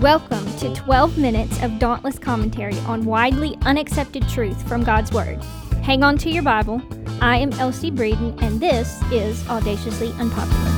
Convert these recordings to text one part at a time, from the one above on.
Welcome to 12 minutes of dauntless commentary on widely unaccepted truth from God's Word. Hang on to your Bible. I am Elsie Breeden, and this is Audaciously Unpopular.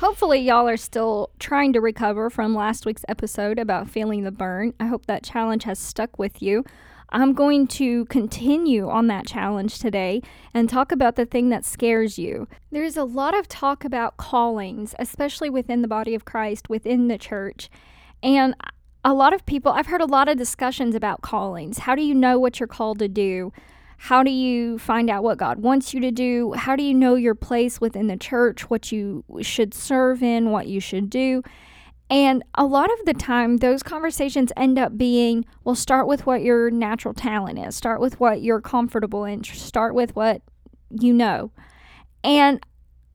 Hopefully, y'all are still trying to recover from last week's episode about feeling the burn. I hope that challenge has stuck with you. I'm going to continue on that challenge today and talk about the thing that scares you. There's a lot of talk about callings, especially within the body of Christ, within the church. And a lot of people, I've heard a lot of discussions about callings. How do you know what you're called to do? How do you find out what God wants you to do? How do you know your place within the church, what you should serve in, what you should do? And a lot of the time, those conversations end up being well, start with what your natural talent is, start with what you're comfortable in, start with what you know. And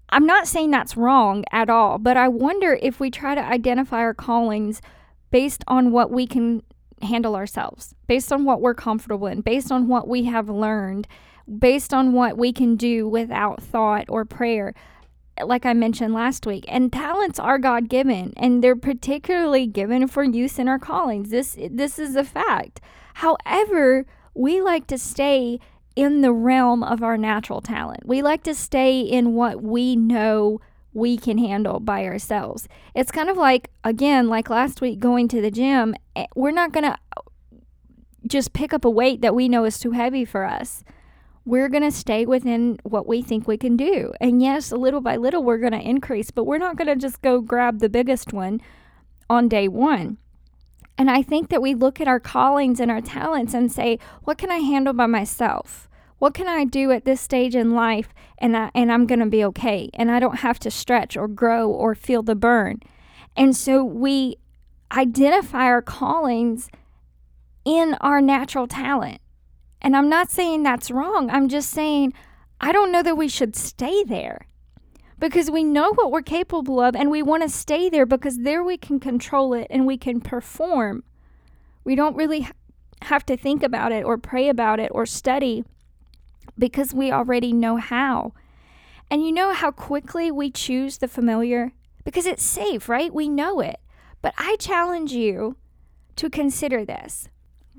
I'm not saying that's wrong at all, but I wonder if we try to identify our callings based on what we can handle ourselves, based on what we're comfortable in, based on what we have learned, based on what we can do without thought or prayer like I mentioned last week. And talents are God given, and they're particularly given for use in our callings. This this is a fact. However, we like to stay in the realm of our natural talent. We like to stay in what we know we can handle by ourselves. It's kind of like again, like last week going to the gym, eh, we're not going to just pick up a weight that we know is too heavy for us we're going to stay within what we think we can do. And yes, a little by little, we're going to increase, but we're not going to just go grab the biggest one on day one. And I think that we look at our callings and our talents and say, what can I handle by myself? What can I do at this stage in life and I, and I'm going to be okay and I don't have to stretch or grow or feel the burn. And so we identify our callings in our natural talent. And I'm not saying that's wrong. I'm just saying I don't know that we should stay there because we know what we're capable of and we want to stay there because there we can control it and we can perform. We don't really have to think about it or pray about it or study because we already know how. And you know how quickly we choose the familiar? Because it's safe, right? We know it. But I challenge you to consider this.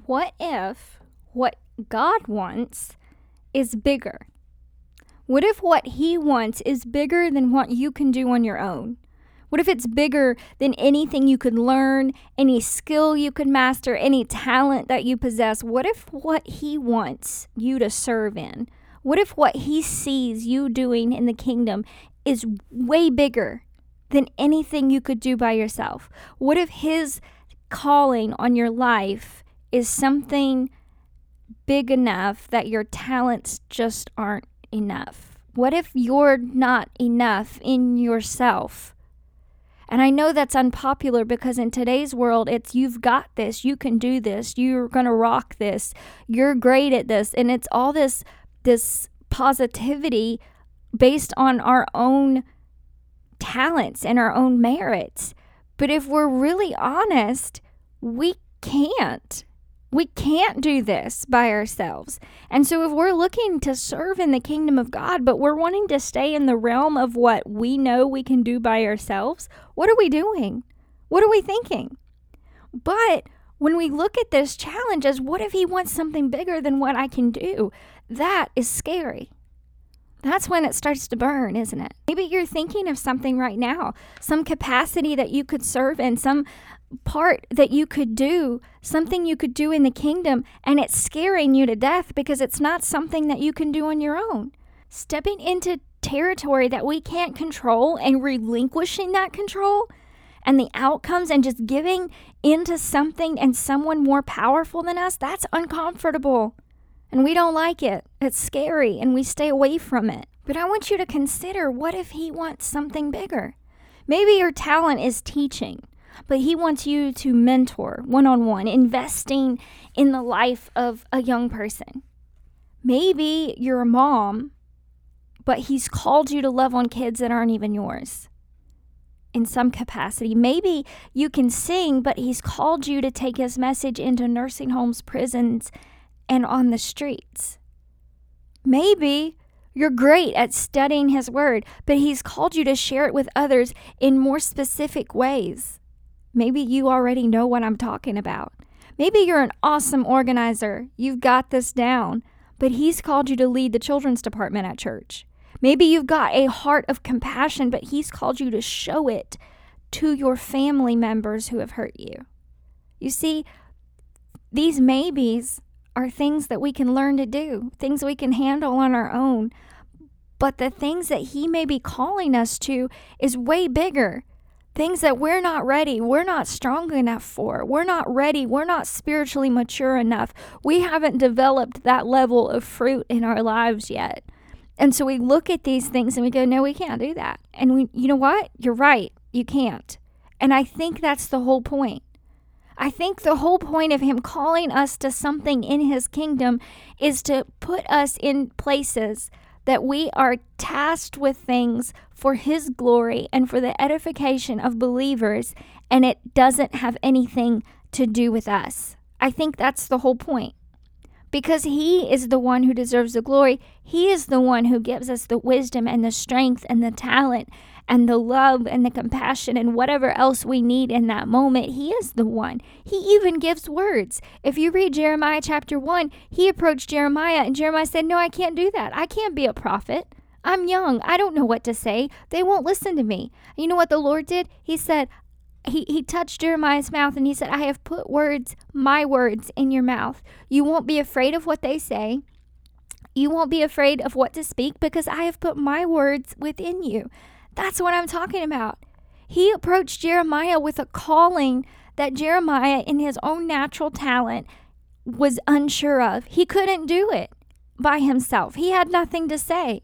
What if what God wants is bigger? What if what He wants is bigger than what you can do on your own? What if it's bigger than anything you could learn, any skill you could master, any talent that you possess? What if what He wants you to serve in? What if what He sees you doing in the kingdom is way bigger than anything you could do by yourself? What if His calling on your life is something big enough that your talents just aren't enough? What if you're not enough in yourself? And I know that's unpopular because in today's world, it's you've got this, you can do this, you're going to rock this, you're great at this. And it's all this, this positivity based on our own talents and our own merits. But if we're really honest, we can't. We can't do this by ourselves. And so, if we're looking to serve in the kingdom of God, but we're wanting to stay in the realm of what we know we can do by ourselves, what are we doing? What are we thinking? But when we look at this challenge as what if he wants something bigger than what I can do? That is scary. That's when it starts to burn, isn't it? Maybe you're thinking of something right now, some capacity that you could serve in, some part that you could do, something you could do in the kingdom, and it's scaring you to death because it's not something that you can do on your own. Stepping into territory that we can't control and relinquishing that control and the outcomes and just giving into something and someone more powerful than us, that's uncomfortable. And we don't like it. It's scary and we stay away from it. But I want you to consider what if he wants something bigger? Maybe your talent is teaching but he wants you to mentor one on one, investing in the life of a young person. Maybe you're a mom, but he's called you to love on kids that aren't even yours in some capacity. Maybe you can sing, but he's called you to take his message into nursing homes, prisons, and on the streets. Maybe You're great at studying His Word, but He's called you to share it with others in more specific ways. Maybe you already know what I'm talking about. Maybe you're an awesome organizer. You've got this down, but He's called you to lead the children's department at church. Maybe you've got a heart of compassion, but He's called you to show it to your family members who have hurt you. You see, these maybes are things that we can learn to do, things we can handle on our own. But the things that He may be calling us to is way bigger. Things that we're not ready, we're not strong enough for, we're not ready, we're not spiritually mature enough. We haven't developed that level of fruit in our lives yet. And so we look at these things and we go, no, we can't do that. And we, you know what? You're right. You can't. And I think that's the whole point. I think the whole point of him calling us to something in his kingdom is to put us in places that we are tasked with things for his glory and for the edification of believers, and it doesn't have anything to do with us. I think that's the whole point because He is the one who deserves the glory. He is the one who gives us the wisdom and the strength and the talent and the love and the compassion and whatever else we need in that moment. He is the one. He even gives words. If you read Jeremiah chapter 1, he approached Jeremiah and Jeremiah said, No, I can't do that. I can't be a prophet. I'm young. I don't know what to say. They won't listen to me. You know what the Lord did? He said, he, he touched Jeremiah's mouth and he said, I have put words, my words, in your mouth. You won't be afraid of what they say. You won't be afraid of what to speak because I have put my words within you. That's what I'm talking about. He approached Jeremiah with a calling that Jeremiah, in his own natural talent, was unsure of. He couldn't do it by himself, he had nothing to say.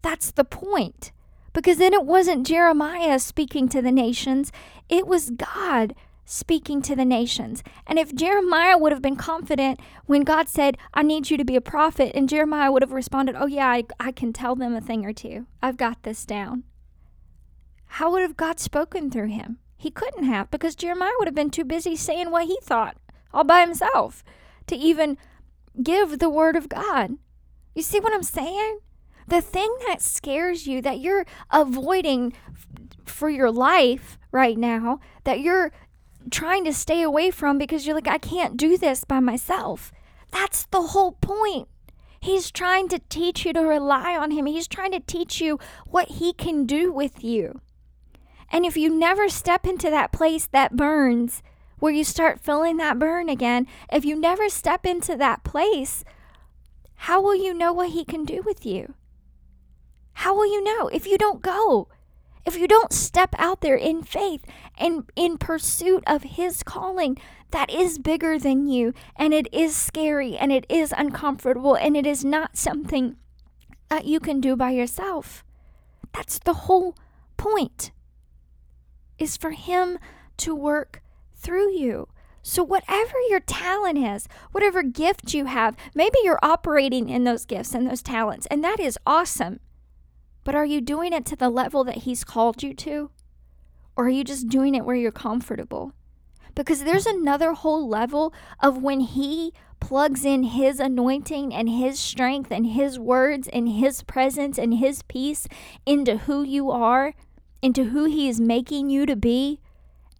That's the point. Because then it wasn't Jeremiah speaking to the nations, it was God speaking to the nations. And if Jeremiah would have been confident when God said, I need you to be a prophet, and Jeremiah would have responded, Oh, yeah, I, I can tell them a thing or two. I've got this down. How would have God spoken through him? He couldn't have because Jeremiah would have been too busy saying what he thought all by himself to even give the word of God. You see what I'm saying? the thing that scares you that you're avoiding for your life right now, that you're trying to stay away from because you're like, I can't do this by myself. That's the whole point. He's trying to teach you to rely on Him. He's trying to teach you what He can do with you. And if you never step into that place that burns, where you start feeling that burn again, if you never step into that place, how will you know what He can do with you? How will you know if you don't go? If you don't step out there in faith and in pursuit of His calling, that is bigger than you, and it is scary, and it is uncomfortable, and it is not something that you can do by yourself. That's the whole point, is for Him to work through you. So, whatever your talent is, whatever gift you have, maybe you're operating in those gifts and those talents, and that is awesome. But are you doing it to the level that He's called you to? Or are you just doing it where you're comfortable? Because there's another whole level of when He plugs in His anointing and His strength and His words and His presence and His peace into who you are, into who He is making you to be.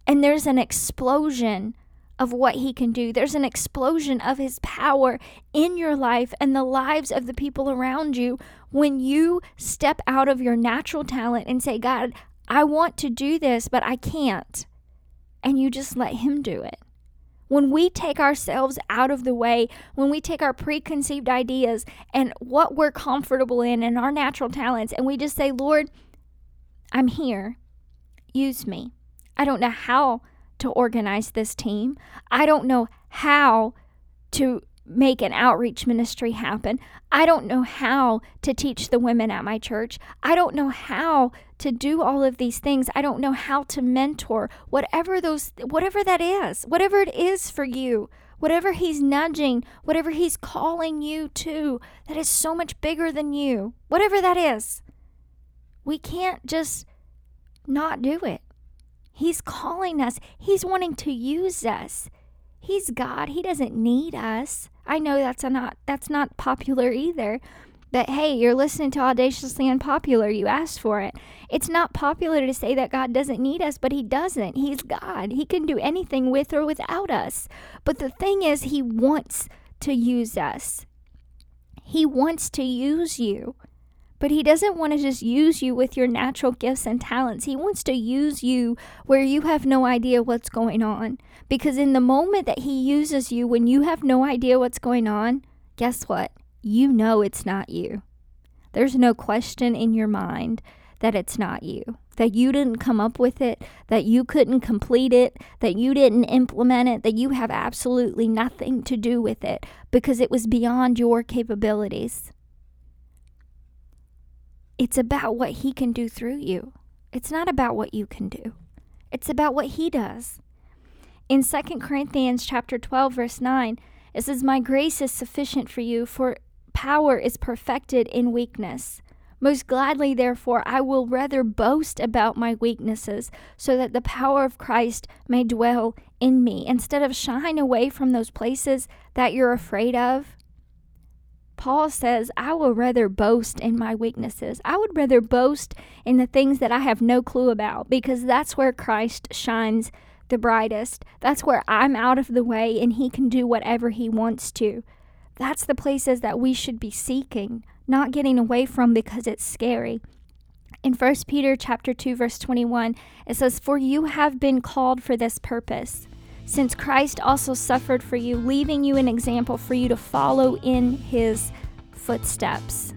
And there's an explosion of what he can do. There's an explosion of his power in your life and the lives of the people around you when you step out of your natural talent and say, God, I want to do this, but I can't. And you just let him do it. When we take ourselves out of the way, when we take our preconceived ideas and what we're comfortable in and our natural talents, and we just say, Lord, I'm here. Use me. I don't know how to organize this team. I don't know how to make an outreach ministry happen. I don't know how to teach the women at my church. I don't know how to do all of these things. I don't know how to mentor. Whatever those whatever that is. Whatever it is for you. Whatever he's nudging, whatever he's calling you to, that is so much bigger than you. Whatever that is. We can't just not do it. He's calling us, He's wanting to use us. He's God. He doesn't need us. I know that's not that's not popular either. But hey, you're listening to Audaciously Unpopular. You asked for it. It's not popular to say that God doesn't need us, but He doesn't. He's God. He can do anything with or without us. But the thing is, He wants to use us. He wants to use you. But he doesn't want to just use you with your natural gifts and talents. He wants to use you where you have no idea what's going on. Because in the moment that he uses you, when you have no idea what's going on, guess what? You know it's not you. There's no question in your mind that it's not you, that you didn't come up with it, that you couldn't complete it, that you didn't implement it, that you have absolutely nothing to do with it because it was beyond your capabilities. It's about what He can do through you. It's not about what you can do. It's about what He does. In 2 Corinthians chapter 12 verse 9, it says, "My grace is sufficient for you, for power is perfected in weakness." Most gladly, therefore, I will rather boast about my weaknesses, so that the power of Christ may dwell in me. Instead of shying away from those places that you're afraid of, Paul says, I will rather boast in my weaknesses. I would rather boast in the things that I have no clue about because that's where Christ shines the brightest. That's where I'm out of the way and he can do whatever he wants to. That's the places that we should be seeking, not getting away from because it's scary. In 1 Peter chapter 2 verse 21, it says, "For you have been called for this purpose." Since Christ also suffered for you, leaving you an example for you to follow in his footsteps.